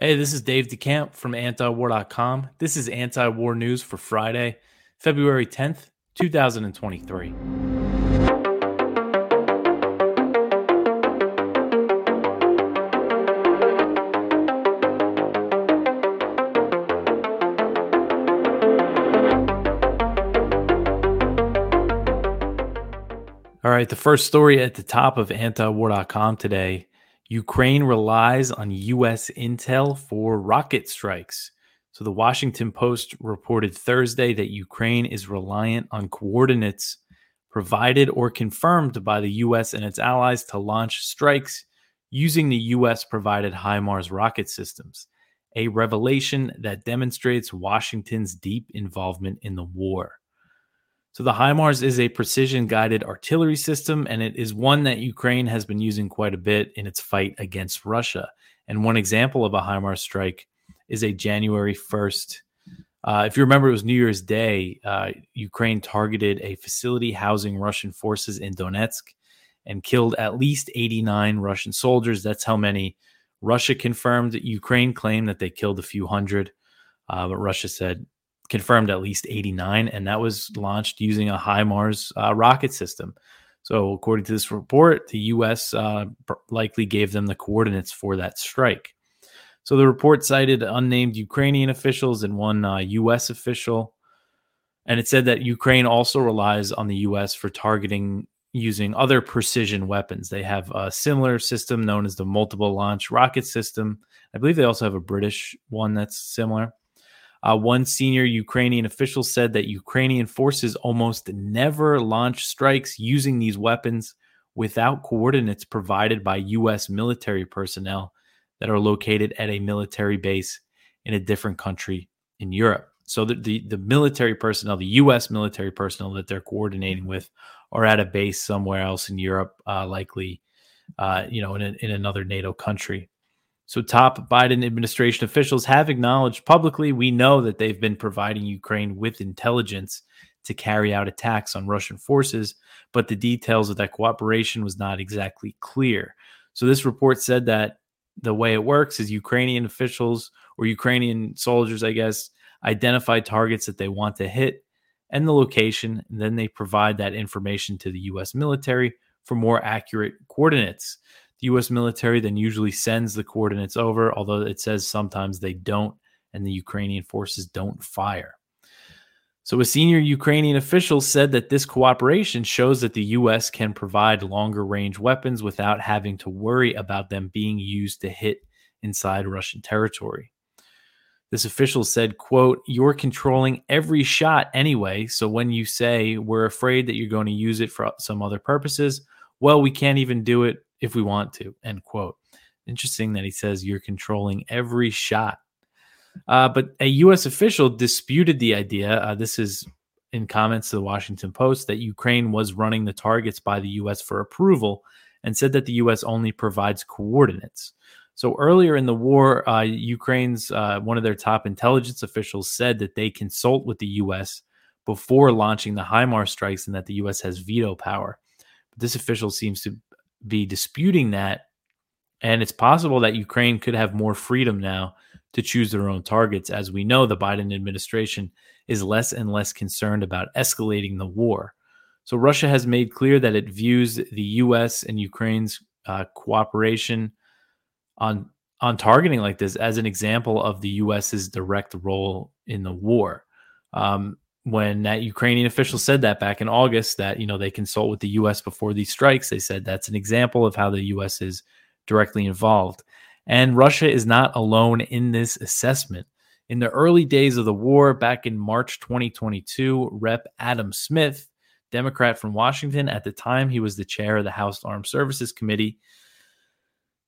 Hey, this is Dave DeCamp from antiwar.com. This is anti war news for Friday, February 10th, 2023. All right, the first story at the top of antiwar.com today Ukraine relies on U.S. intel for rocket strikes. So, the Washington Post reported Thursday that Ukraine is reliant on coordinates provided or confirmed by the U.S. and its allies to launch strikes using the U.S. provided HIMARS rocket systems, a revelation that demonstrates Washington's deep involvement in the war. So the HIMARS is a precision guided artillery system, and it is one that Ukraine has been using quite a bit in its fight against Russia. And one example of a HIMARS strike is a January 1st. Uh, if you remember, it was New Year's Day. Uh, Ukraine targeted a facility housing Russian forces in Donetsk and killed at least 89 Russian soldiers. That's how many Russia confirmed. Ukraine claimed that they killed a few hundred, uh, but Russia said confirmed at least 89, and that was launched using a HIMARS uh, rocket system. So, according to this report, the U.S. Uh, likely gave them the coordinates for that strike. So, the report cited unnamed Ukrainian officials and one uh, U.S. official. And it said that Ukraine also relies on the U.S. for targeting using other precision weapons. They have a similar system known as the multiple launch rocket system. I believe they also have a British one that's similar. Uh, one senior Ukrainian official said that Ukrainian forces almost never launch strikes using these weapons without coordinates provided by U.S. military personnel that are located at a military base in a different country in Europe. So the, the, the military personnel, the U.S. military personnel that they're coordinating with, are at a base somewhere else in Europe, uh, likely, uh, you know, in, a, in another NATO country. So, top Biden administration officials have acknowledged publicly we know that they've been providing Ukraine with intelligence to carry out attacks on Russian forces, but the details of that cooperation was not exactly clear. So, this report said that the way it works is Ukrainian officials or Ukrainian soldiers, I guess, identify targets that they want to hit and the location, and then they provide that information to the U.S. military for more accurate coordinates. The U.S. military then usually sends the coordinates over, although it says sometimes they don't, and the Ukrainian forces don't fire. So, a senior Ukrainian official said that this cooperation shows that the U.S. can provide longer range weapons without having to worry about them being used to hit inside Russian territory. This official said, quote, you're controlling every shot anyway. So when you say we're afraid that you're going to use it for some other purposes, well, we can't even do it if we want to, end quote. Interesting that he says you're controlling every shot. Uh, but a U.S. official disputed the idea. Uh, this is in comments to the Washington Post that Ukraine was running the targets by the U.S. for approval and said that the U.S. only provides coordinates. So earlier in the war, uh, Ukraine's uh, one of their top intelligence officials said that they consult with the U.S. before launching the HIMARS strikes and that the U.S. has veto power. But this official seems to be disputing that. And it's possible that Ukraine could have more freedom now to choose their own targets. As we know, the Biden administration is less and less concerned about escalating the war. So Russia has made clear that it views the U.S. and Ukraine's uh, cooperation on on targeting like this as an example of the U.S.'s direct role in the war. Um, when that Ukrainian official said that back in August that you know they consult with the US before these strikes they said that's an example of how the US is directly involved. And Russia is not alone in this assessment. In the early days of the war back in March 2022 rep. Adam Smith Democrat from Washington at the time he was the chair of the House Armed Services Committee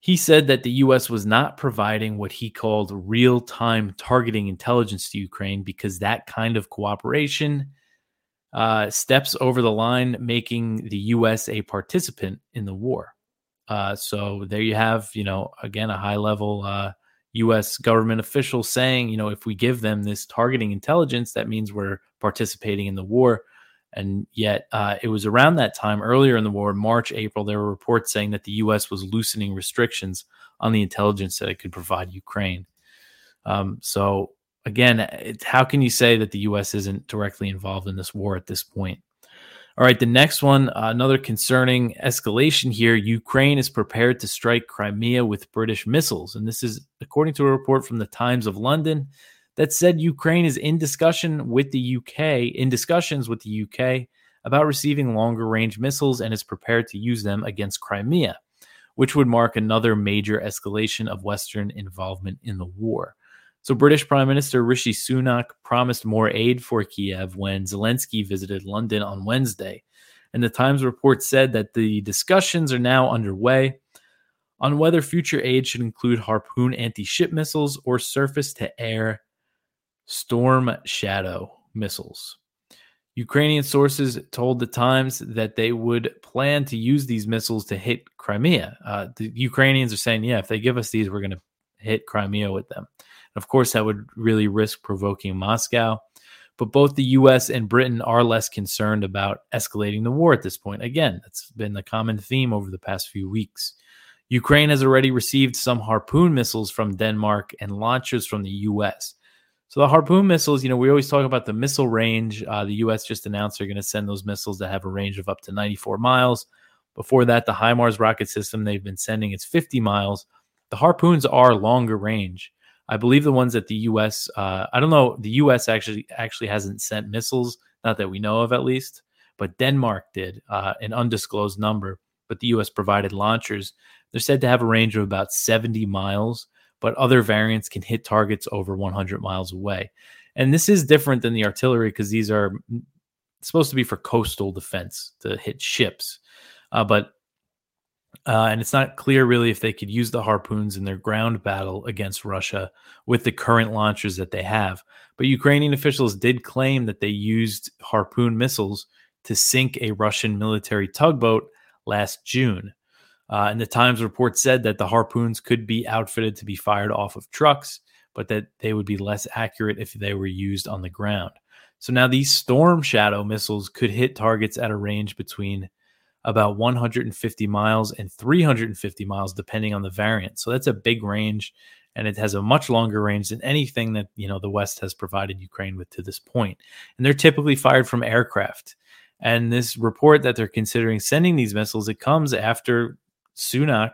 he said that the U.S. was not providing what he called real time targeting intelligence to Ukraine because that kind of cooperation uh, steps over the line, making the U.S. a participant in the war. Uh, so there you have, you know, again, a high level uh, U.S. government official saying, you know, if we give them this targeting intelligence, that means we're participating in the war. And yet, uh, it was around that time, earlier in the war, March, April, there were reports saying that the U.S. was loosening restrictions on the intelligence that it could provide Ukraine. Um, so again, how can you say that the U.S. isn't directly involved in this war at this point? All right, the next one, uh, another concerning escalation here. Ukraine is prepared to strike Crimea with British missiles. And this is according to a report from the Times of London that said Ukraine is in discussion with the UK, in discussions with the UK about receiving longer range missiles and is prepared to use them against Crimea, which would mark another major escalation of Western involvement in the war. So, British Prime Minister Rishi Sunak promised more aid for Kiev when Zelensky visited London on Wednesday. And the Times report said that the discussions are now underway on whether future aid should include Harpoon anti ship missiles or surface to air Storm Shadow missiles. Ukrainian sources told the Times that they would plan to use these missiles to hit Crimea. Uh, the Ukrainians are saying, yeah, if they give us these, we're going to hit Crimea with them. Of course, that would really risk provoking Moscow. But both the US and Britain are less concerned about escalating the war at this point. Again, that's been the common theme over the past few weeks. Ukraine has already received some Harpoon missiles from Denmark and launchers from the US. So the Harpoon missiles, you know, we always talk about the missile range. Uh, the U.S. just announced they're going to send those missiles that have a range of up to 94 miles. Before that, the HIMARS rocket system they've been sending it's 50 miles. The Harpoons are longer range. I believe the ones that the U.S. Uh, I don't know. The U.S. actually actually hasn't sent missiles, not that we know of, at least. But Denmark did uh, an undisclosed number. But the U.S. provided launchers. They're said to have a range of about 70 miles, but other variants can hit targets over 100 miles away. And this is different than the artillery because these are supposed to be for coastal defense to hit ships. Uh, but uh, and it's not clear really if they could use the harpoons in their ground battle against Russia with the current launchers that they have. But Ukrainian officials did claim that they used harpoon missiles to sink a Russian military tugboat last June. Uh, and the Times report said that the harpoons could be outfitted to be fired off of trucks, but that they would be less accurate if they were used on the ground. So now these Storm Shadow missiles could hit targets at a range between about 150 miles and 350 miles depending on the variant. So that's a big range and it has a much longer range than anything that, you know, the West has provided Ukraine with to this point. And they're typically fired from aircraft. And this report that they're considering sending these missiles, it comes after Sunak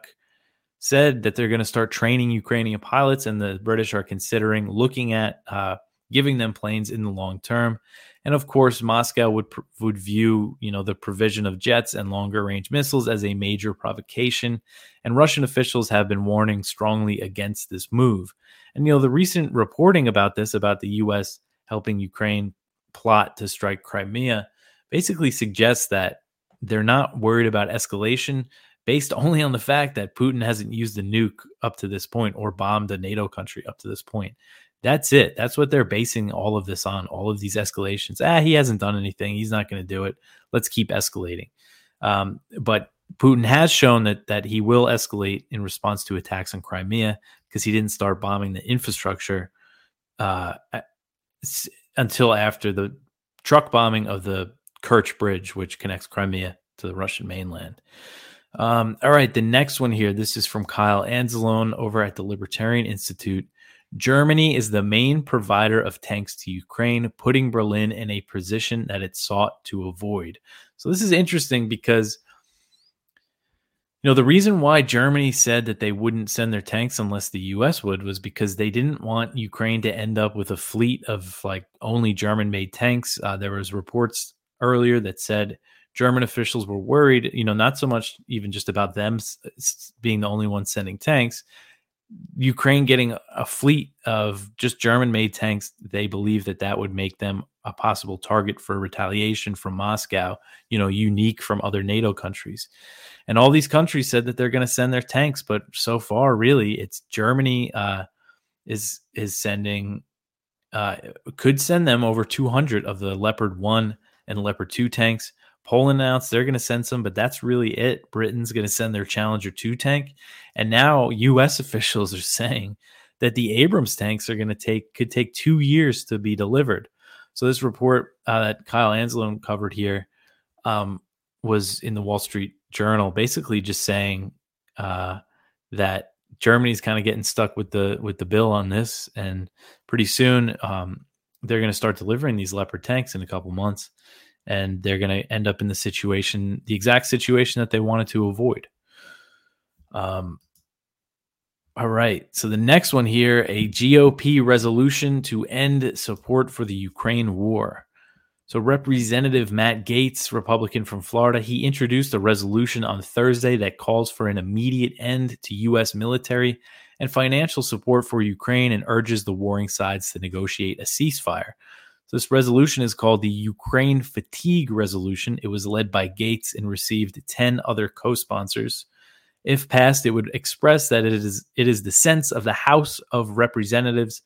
said that they're going to start training Ukrainian pilots, and the British are considering looking at uh, giving them planes in the long term. And of course, Moscow would would view you know the provision of jets and longer range missiles as a major provocation, and Russian officials have been warning strongly against this move. And you know the recent reporting about this, about the U.S. helping Ukraine plot to strike Crimea, basically suggests that they're not worried about escalation based only on the fact that Putin hasn't used a nuke up to this point or bombed a NATO country up to this point. That's it. That's what they're basing all of this on. All of these escalations. Ah, he hasn't done anything. He's not going to do it. Let's keep escalating. Um, but Putin has shown that that he will escalate in response to attacks on Crimea because he didn't start bombing the infrastructure uh, until after the truck bombing of the Kerch Bridge, which connects Crimea to the Russian mainland. Um, all right, the next one here. This is from Kyle Anzalone over at the Libertarian Institute. Germany is the main provider of tanks to Ukraine, putting Berlin in a position that it sought to avoid. So this is interesting because you know the reason why Germany said that they wouldn't send their tanks unless the US would was because they didn't want Ukraine to end up with a fleet of like only German made tanks. Uh, there was reports earlier that said German officials were worried, you know, not so much even just about them being the only ones sending tanks, Ukraine getting a fleet of just German made tanks, they believe that that would make them a possible target for retaliation from Moscow, you know, unique from other NATO countries. And all these countries said that they're going to send their tanks, but so far, really, it's Germany uh, is is sending uh, could send them over 200 of the Leopard 1 and Leopard 2 tanks. Poland announced they're going to send some, but that's really it. Britain's going to send their Challenger 2 tank. And now US officials are saying that the Abrams tanks are going to take could take 2 years to be delivered. So this report uh, that Kyle Anzalone covered here um, was in the Wall Street Journal, basically just saying uh, that Germany's kind of getting stuck with the with the bill on this, and pretty soon um, they're going to start delivering these Leopard tanks in a couple months, and they're going to end up in the situation, the exact situation that they wanted to avoid. Um, all right. So the next one here a GOP resolution to end support for the Ukraine war. So, Representative Matt Gaetz, Republican from Florida, he introduced a resolution on Thursday that calls for an immediate end to U.S. military and financial support for Ukraine and urges the warring sides to negotiate a ceasefire. So this resolution is called the Ukraine Fatigue Resolution. It was led by Gaetz and received 10 other co sponsors. If passed, it would express that it is, it is the sense of the House of Representatives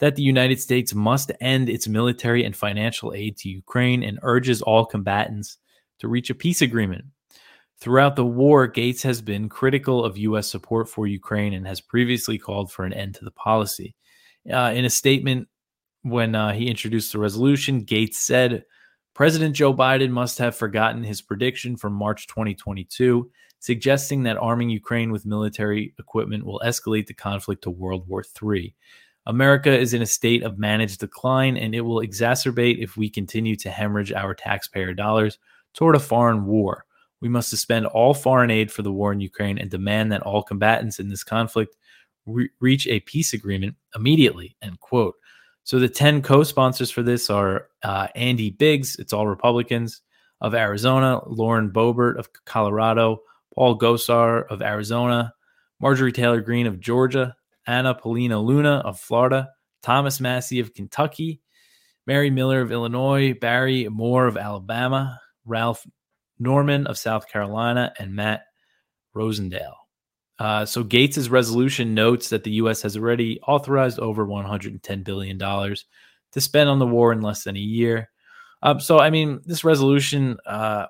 that the United States must end its military and financial aid to Ukraine and urges all combatants to reach a peace agreement. Throughout the war, Gaetz has been critical of U.S. support for Ukraine and has previously called for an end to the policy. Uh, in a statement when uh, he introduced the resolution, Gaetz said, President Joe Biden must have forgotten his prediction from March 2022, suggesting that arming Ukraine with military equipment will escalate the conflict to World War III. America is in a state of managed decline, and it will exacerbate if we continue to hemorrhage our taxpayer dollars toward a foreign war. We must suspend all foreign aid for the war in Ukraine and demand that all combatants in this conflict re- reach a peace agreement immediately. End quote. So the 10 co sponsors for this are uh, Andy Biggs, it's all Republicans, of Arizona, Lauren Boebert of Colorado, Paul Gosar of Arizona, Marjorie Taylor Greene of Georgia, Anna Paulina Luna of Florida, Thomas Massie of Kentucky, Mary Miller of Illinois, Barry Moore of Alabama, Ralph Norman of South Carolina, and Matt Rosendale. Uh, so Gaetz's resolution notes that the U.S. has already authorized over 110 billion dollars to spend on the war in less than a year. Um, so I mean, this resolution, uh,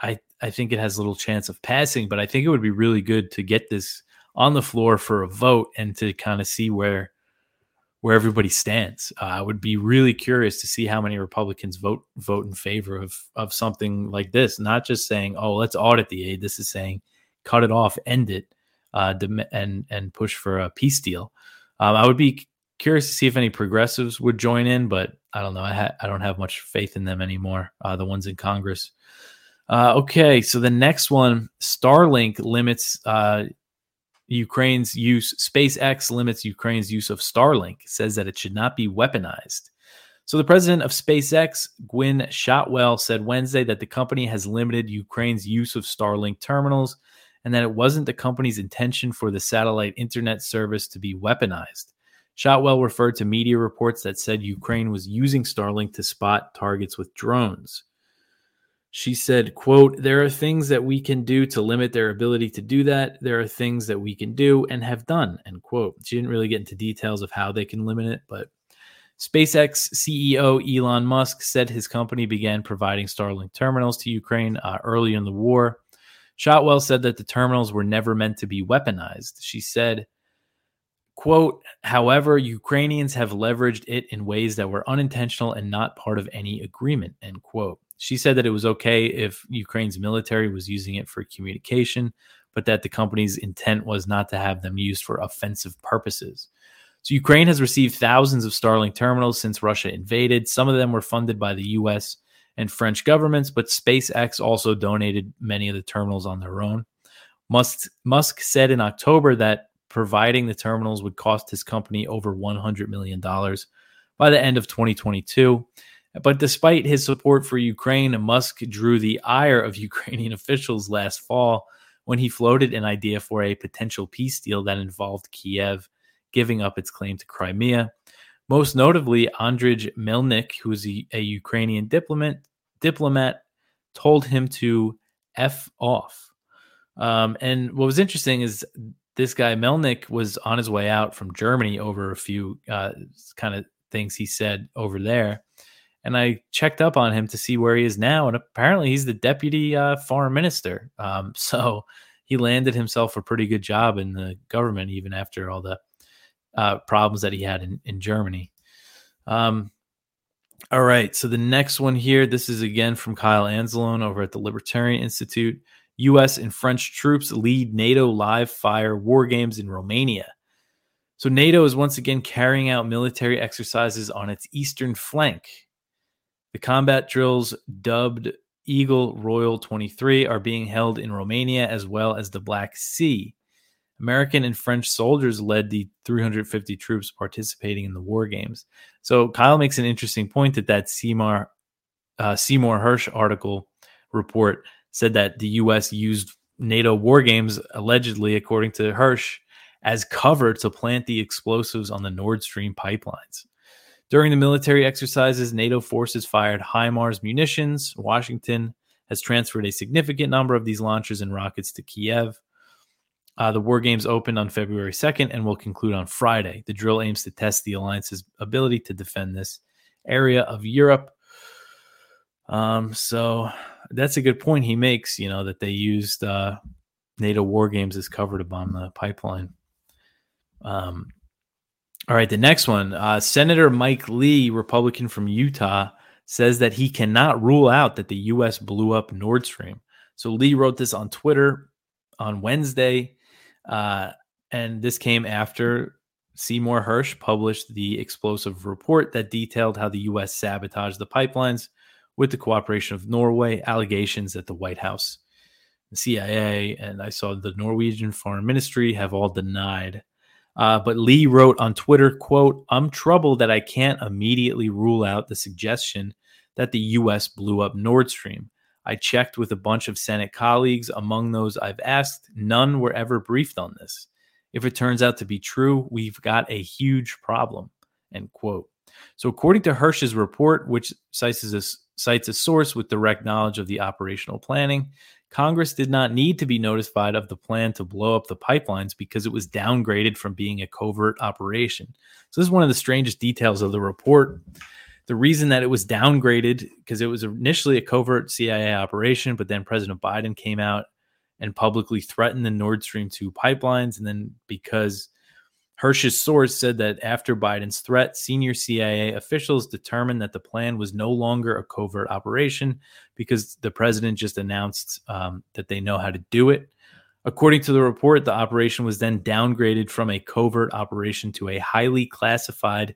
I I think it has little chance of passing, but I think it would be really good to get this on the floor for a vote and to kind of see where where everybody stands. Uh, I would be really curious to see how many Republicans vote vote in favor of of something like this. Not just saying, "Oh, let's audit the aid." This is saying, "Cut it off, end it." Uh, and and push for a peace deal. Um, I would be curious to see if any progressives would join in, but I don't know. I ha- I don't have much faith in them anymore. Uh, the ones in Congress. Uh, okay, so the next one, Starlink limits uh, Ukraine's use. SpaceX limits Ukraine's use of Starlink. Says that it should not be weaponized. So the president of SpaceX, Gwynne Shotwell, said Wednesday that the company has limited Ukraine's use of Starlink terminals and that it wasn't the company's intention for the satellite internet service to be weaponized. Shotwell referred to media reports that said Ukraine was using Starlink to spot targets with drones. She said, quote, there are things that we can do to limit their ability to do that. There are things that we can do and have done, end quote. She didn't really get into details of how they can limit it, but SpaceX CEO Elon Musk said his company began providing Starlink terminals to Ukraine uh, early in the war. Shotwell said that the terminals were never meant to be weaponized. She said, quote, however, Ukrainians have leveraged it in ways that were unintentional and not part of any agreement, end quote. She said that it was okay if Ukraine's military was using it for communication, but that the company's intent was not to have them used for offensive purposes. So Ukraine has received thousands of Starlink terminals since Russia invaded. Some of them were funded by the US and French governments, but SpaceX also donated many of the terminals on their own. Musk, Musk said in October that providing the terminals would cost his company over $100 million by the end of 2022. But despite his support for Ukraine, Musk drew the ire of Ukrainian officials last fall when he floated an idea for a potential peace deal that involved Kiev giving up its claim to Crimea most notably, Andriy Melnik, who is a, a Ukrainian diplomat, diplomat, told him to f off. Um, and what was interesting is this guy Melnik was on his way out from Germany over a few uh, kind of things he said over there, and I checked up on him to see where he is now, and apparently he's the deputy uh, foreign minister. Um, so he landed himself a pretty good job in the government, even after all the uh, problems that he had in, in Germany. Um, all right. So the next one here, this is again from Kyle Anzalone over at the Libertarian Institute. U.S. and French troops lead NATO live fire war games in Romania. So, NATO is once again carrying out military exercises on its eastern flank. The combat drills, dubbed Eagle Royal 23, are being held in Romania as well as the Black Sea. American and French soldiers led the 350 troops participating in the war games. So Kyle makes an interesting point that that Seymour uh, Seymour Hersh article report said that the U.S. used NATO war games allegedly, according to Hersh, as cover to plant the explosives on the Nord Stream pipelines. During the military exercises, NATO forces fired HIMARS munitions. Washington has transferred a significant number of these launchers and rockets to Kiev. Uh, the war games opened on February 2nd and will conclude on Friday. The drill aims to test the alliance's ability to defend this area of Europe. Um, so that's a good point he makes, you know, that they used uh, NATO war games as cover to bomb the pipeline. Um, all right, the next one uh, Senator Mike Lee, Republican from Utah, says that he cannot rule out that the U.S. blew up Nord Stream. So Lee wrote this on Twitter on Wednesday. Uh, and this came after Seymour Hersh published the explosive report that detailed how the U.S. sabotaged the pipelines with the cooperation of Norway, allegations that the White House, the CIA, and I saw the Norwegian Foreign Ministry have all denied. Uh, but Lee wrote on Twitter, quote, I'm troubled that I can't immediately rule out the suggestion that the U.S. blew up Nord Stream. I checked with a bunch of Senate colleagues. Among those I've asked, none were ever briefed on this. If it turns out to be true, we've got a huge problem. End quote. So, according to Hersh's report, which cites a, cites a source with direct knowledge of the operational planning, Congress did not need to be notified of the plan to blow up the pipelines because it was downgraded from being a covert operation. So, this is one of the strangest details of the report the reason that it was downgraded because it was initially a covert CIA operation, but then President Biden came out and publicly threatened the Nord Stream 2 pipelines. And then because Hersh's source said that after Biden's threat, senior CIA officials determined that the plan was no longer a covert operation because the president just announced um, that they know how to do it. According to the report, the operation was then downgraded from a covert operation to a highly classified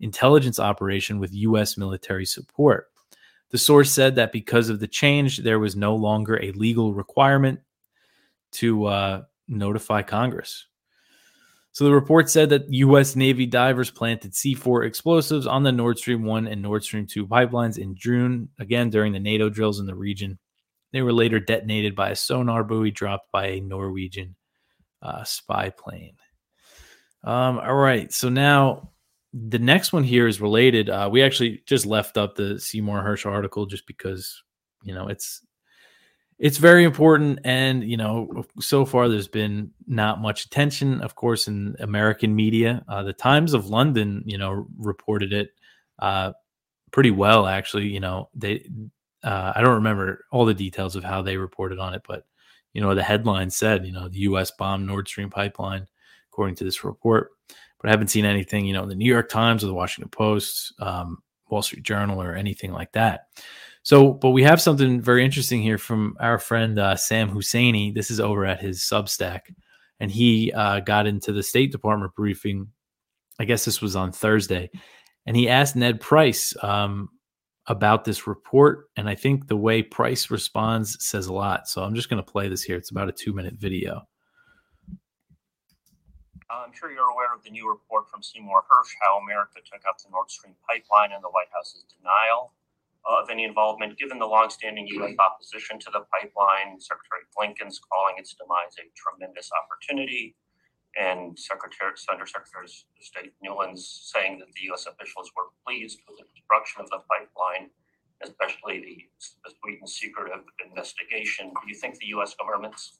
intelligence operation with U.S. military support. The source said that because of the change, there was no longer a legal requirement to uh, notify Congress. So the report said that U.S. Navy divers planted C4 explosives on the Nord Stream 1 and Nord Stream 2 pipelines in June, again during the NATO drills in the region. They were later detonated by a sonar buoy dropped by a Norwegian uh, spy plane. Um, all right, so now the next one here is related. Uh, we actually just left up the Seymour Hersh article just because you know it's it's very important, and you know so far there's been not much attention, of course, in American media. Uh, the Times of London, you know, reported it uh, pretty well, actually. You know, they uh, I don't remember all the details of how they reported on it, but you know the headline said, you know, the U.S. bombed Nord Stream pipeline, according to this report but I haven't seen anything, you know, in the New York Times or the Washington Post, um, Wall Street Journal, or anything like that. So, but we have something very interesting here from our friend uh, Sam Husseini. This is over at his Substack, and he uh, got into the State Department briefing. I guess this was on Thursday, and he asked Ned Price um, about this report. And I think the way Price responds says a lot. So I'm just going to play this here. It's about a two minute video. Uh, I'm sure you're aware of the new report from Seymour Hersh how America took out the Nord Stream pipeline and the White House's denial of any involvement. Given the longstanding U.S. opposition to the pipeline, Secretary Blinken's calling its demise a tremendous opportunity, and Secretary Under Secretary of State Nuland's saying that the U.S. officials were pleased with the destruction of the pipeline, especially the, the Sweden secretive investigation. Do you think the U.S. government's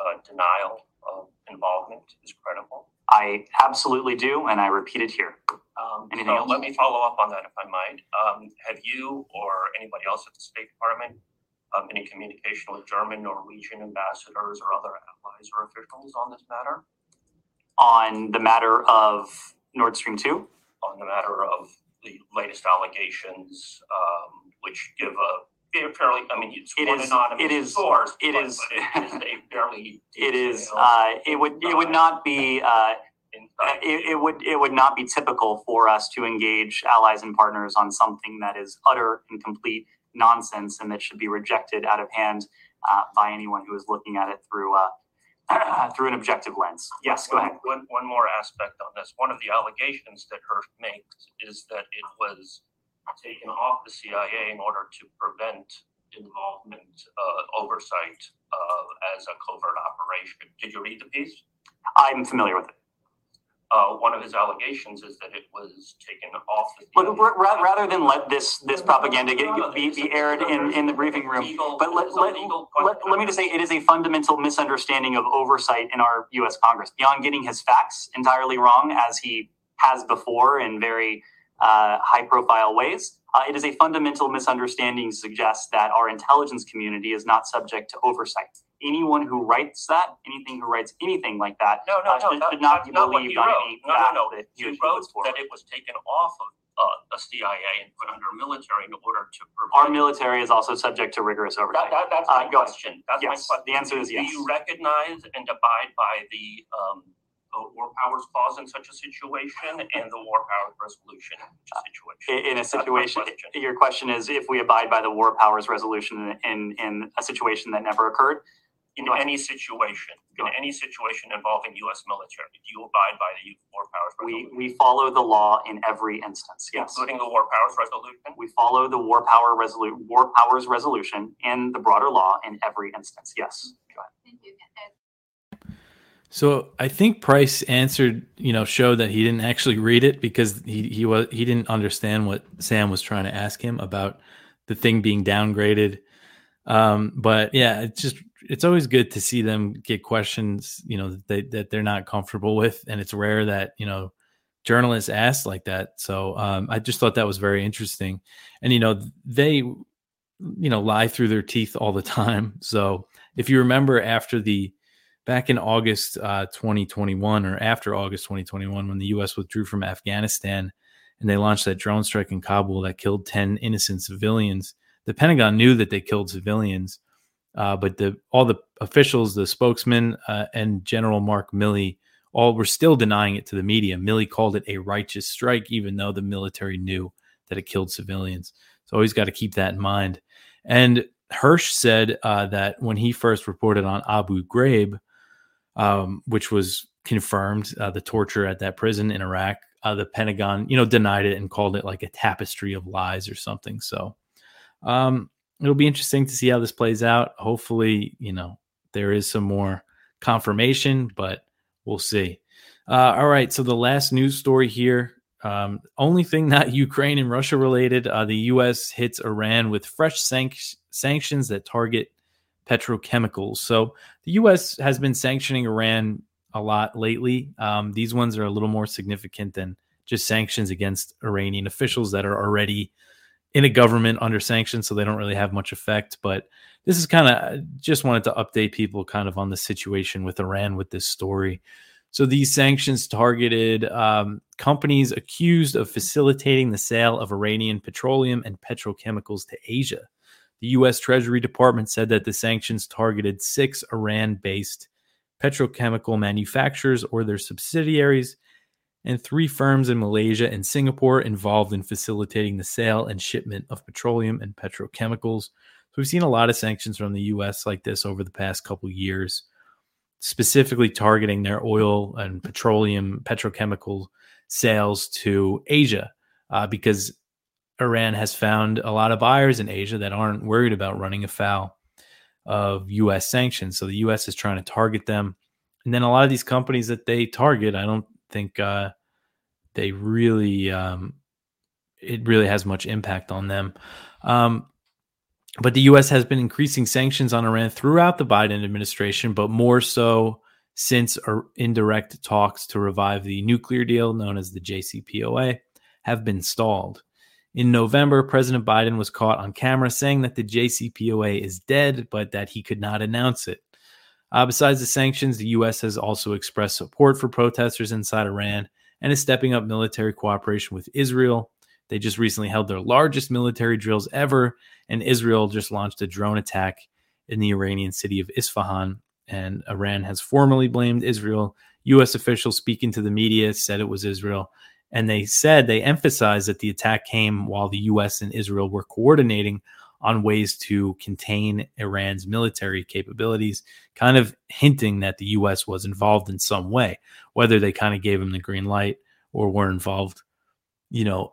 uh, denial of involvement is credible? I absolutely do, and I repeat it here. Um, Anything so else? Let me follow up on that, if I might. Um, have you or anybody else at the State Department um, any communication with German, Norwegian ambassadors or other allies or officials on this matter? On the matter of Nord Stream 2? On the matter of the latest allegations, um, which give a fairly, I mean, it's It one is- anonymous it is- source, it but- is- but it is a fairly. It is, detailed, uh, it would, it would not be, uh, insight. it, it would, it would not be typical for us to engage allies and partners on something that is utter and complete nonsense and that should be rejected out of hand, uh, by anyone who is looking at it through, uh, through an objective lens. Yes, go ahead. One, one more aspect on this. One of the allegations that Hersh makes is that it was taken off the CIA in order to prevent involvement, uh, oversight, uh, as a covert operation. Did you read the piece? I'm familiar with it. Uh, one of his allegations is that it was taken off the. Look, ra- ra- rather than let this, this propaganda get, be, be aired in, in the briefing room, Legal- but let, let, let, let me just say, it is a fundamental misunderstanding of oversight in our US Congress. Beyond getting his facts entirely wrong, as he has before in very uh, high profile ways, uh, it is a fundamental misunderstanding to suggest that our intelligence community is not subject to oversight. Anyone who writes that, anything who writes anything like that, No, no, uh, no, should, that- should not that's be not believed on wrote. any No, no, fact no. that he, He wrote that it was taken off of, uh, the CIA and put under military in order to prevent. Our military is also subject to rigorous oversight. that, that's Uh, my go ahead. question. That's my Yes, question. the answer is yes. Do you recognize and abide by the, um, uh, war powers clause in such a situation and the war powers resolution in such a situation? In, in a situation, question. your question is if we abide by the war powers resolution in, in a situation that never occurred? In Go any situation, in ahead. any situation involving US military, do you abide by the war powers We, resolution? we follow the law in every instance, yes. Including the war powers resolution? We follow the war power resolu, war powers resolution and the broader law in every instance, yes. Go ahead. Thank you. So I think Price answered, you know, showed that he didn't actually read it because he he was he didn't understand what Sam was trying to ask him about the thing being downgraded. Um, but yeah, it's just it's always good to see them get questions, you know, that they, that they're not comfortable with, and it's rare that you know journalists ask like that. So um, I just thought that was very interesting, and you know they, you know, lie through their teeth all the time. So if you remember after the back in August uh, 2021 or after August 2021 when the U.S. withdrew from Afghanistan and they launched that drone strike in Kabul that killed 10 innocent civilians. The Pentagon knew that they killed civilians, uh, but the all the officials, the spokesman, uh, and General Mark Milley all were still denying it to the media. Milley called it a righteous strike, even though the military knew that it killed civilians. So always got to keep that in mind. And Hersh said uh, that when he first reported on Abu Ghraib, um, which was confirmed, uh, the torture at that prison in Iraq, uh, the Pentagon, you know, denied it and called it like a tapestry of lies or something. So um, it'll be interesting to see how this plays out. Hopefully, you know, there is some more confirmation, but we'll see. Uh, all right. So the last news story here. Um, only thing not Ukraine and Russia related. Uh, the U.S. hits Iran with fresh sanc- sanctions that target petrochemicals. So the U.S. has been sanctioning Iran a lot lately. Um, these ones are a little more significant than just sanctions against Iranian officials that are already in a government under sanctions, so they don't really have much effect. But this is kind of just wanted to update people kind of on the situation with Iran with this story. So these sanctions targeted um, companies accused of facilitating the sale of Iranian petroleum and petrochemicals to Asia. The U.S. Treasury Department said that the sanctions targeted six Iran based petrochemical manufacturers or their subsidiaries and three firms in Malaysia and Singapore involved in facilitating the sale and shipment of petroleum and petrochemicals. So we've seen a lot of sanctions from the U.S. like this over the past couple years, specifically targeting their oil and petroleum petrochemical sales to Asia, uh, because Iran has found a lot of buyers in Asia that aren't worried about running afoul of U.S. sanctions. So the U.S. is trying to target them, and then a lot of these companies that they target, I don't think uh, they really um, it really has much impact on them. Um, but the U.S. has been increasing sanctions on Iran throughout the Biden administration, but more so since indirect talks to revive the nuclear deal known as the JCPOA have been stalled. In November, President Biden was caught on camera saying that the JCPOA is dead, but that he could not announce it. Uh, besides the sanctions, the U.S. has also expressed support for protesters inside Iran and is stepping up military cooperation with Israel. They just recently held their largest military drills ever, and Israel just launched a drone attack in the Iranian city of Isfahan. And Iran has formally blamed Israel. U.S. officials speaking to the media said it was Israel. And they said, they emphasized that the attack came while the U.S. and Israel were coordinating on ways to contain Iran's military capabilities, kind of hinting that the U.S. was involved in some way, whether they kind of gave them the green light or were involved, you know,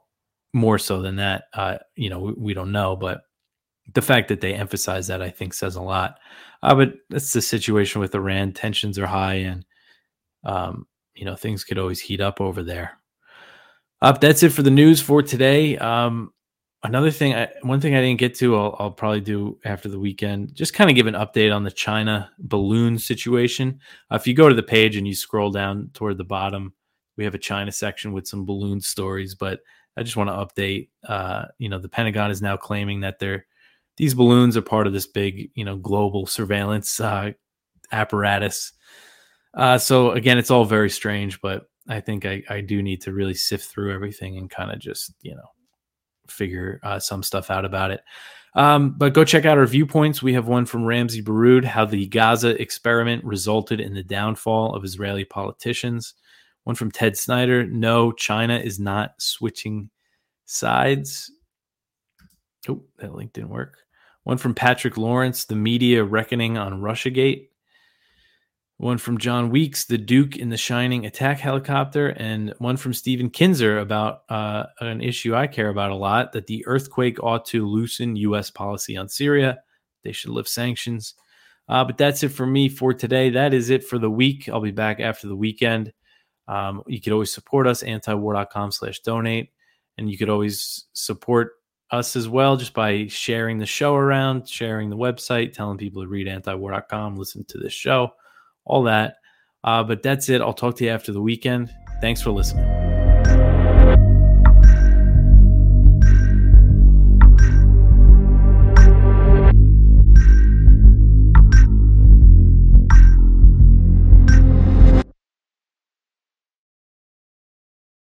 more so than that, uh, you know, we, we, don't know. But the fact that they emphasize that, I think, says a lot. Uh, but that's the situation with Iran. Tensions are high, and um, you know things could always heat up over there. Up. Uh, that's it for the news for today. Um, another thing, I, one thing I didn't get to, I'll, I'll probably do after the weekend. Just kind of give an update on the China balloon situation. Uh, if you go to the page and you scroll down toward the bottom, we have a China section with some balloon stories, but I just want to update. Uh, you know, the Pentagon is now claiming that they're these balloons are part of this big, you know, global surveillance uh, apparatus. Uh, so again, it's all very strange, but I think I, I do need to really sift through everything and kind of just you know figure uh, some stuff out about it. Um, but go check out our viewpoints. We have one from Ramzy Baroud, how the Gaza experiment resulted in the downfall of Israeli politicians. One from Ted Snider. No, China is not switching sides. Oh, that link didn't work. One from Patrick Lawrence. The media reckoning on Russiagate. One from John Weeks, the Duke in the Shining attack helicopter, and one from Stephen Kinzer about uh, an issue I care about a lot that the earthquake ought to loosen U.S. policy on Syria. They should lift sanctions. Uh, but that's it for me for today. That is it for the week. I'll be back after the weekend. Um, you could always support us, antiwar.com slash donate. And you could always support us as well just by sharing the show around, sharing the website, telling people to read antiwar.com, listen to this show, all that. Uh, but that's it. I'll talk to you after the weekend. Thanks for listening.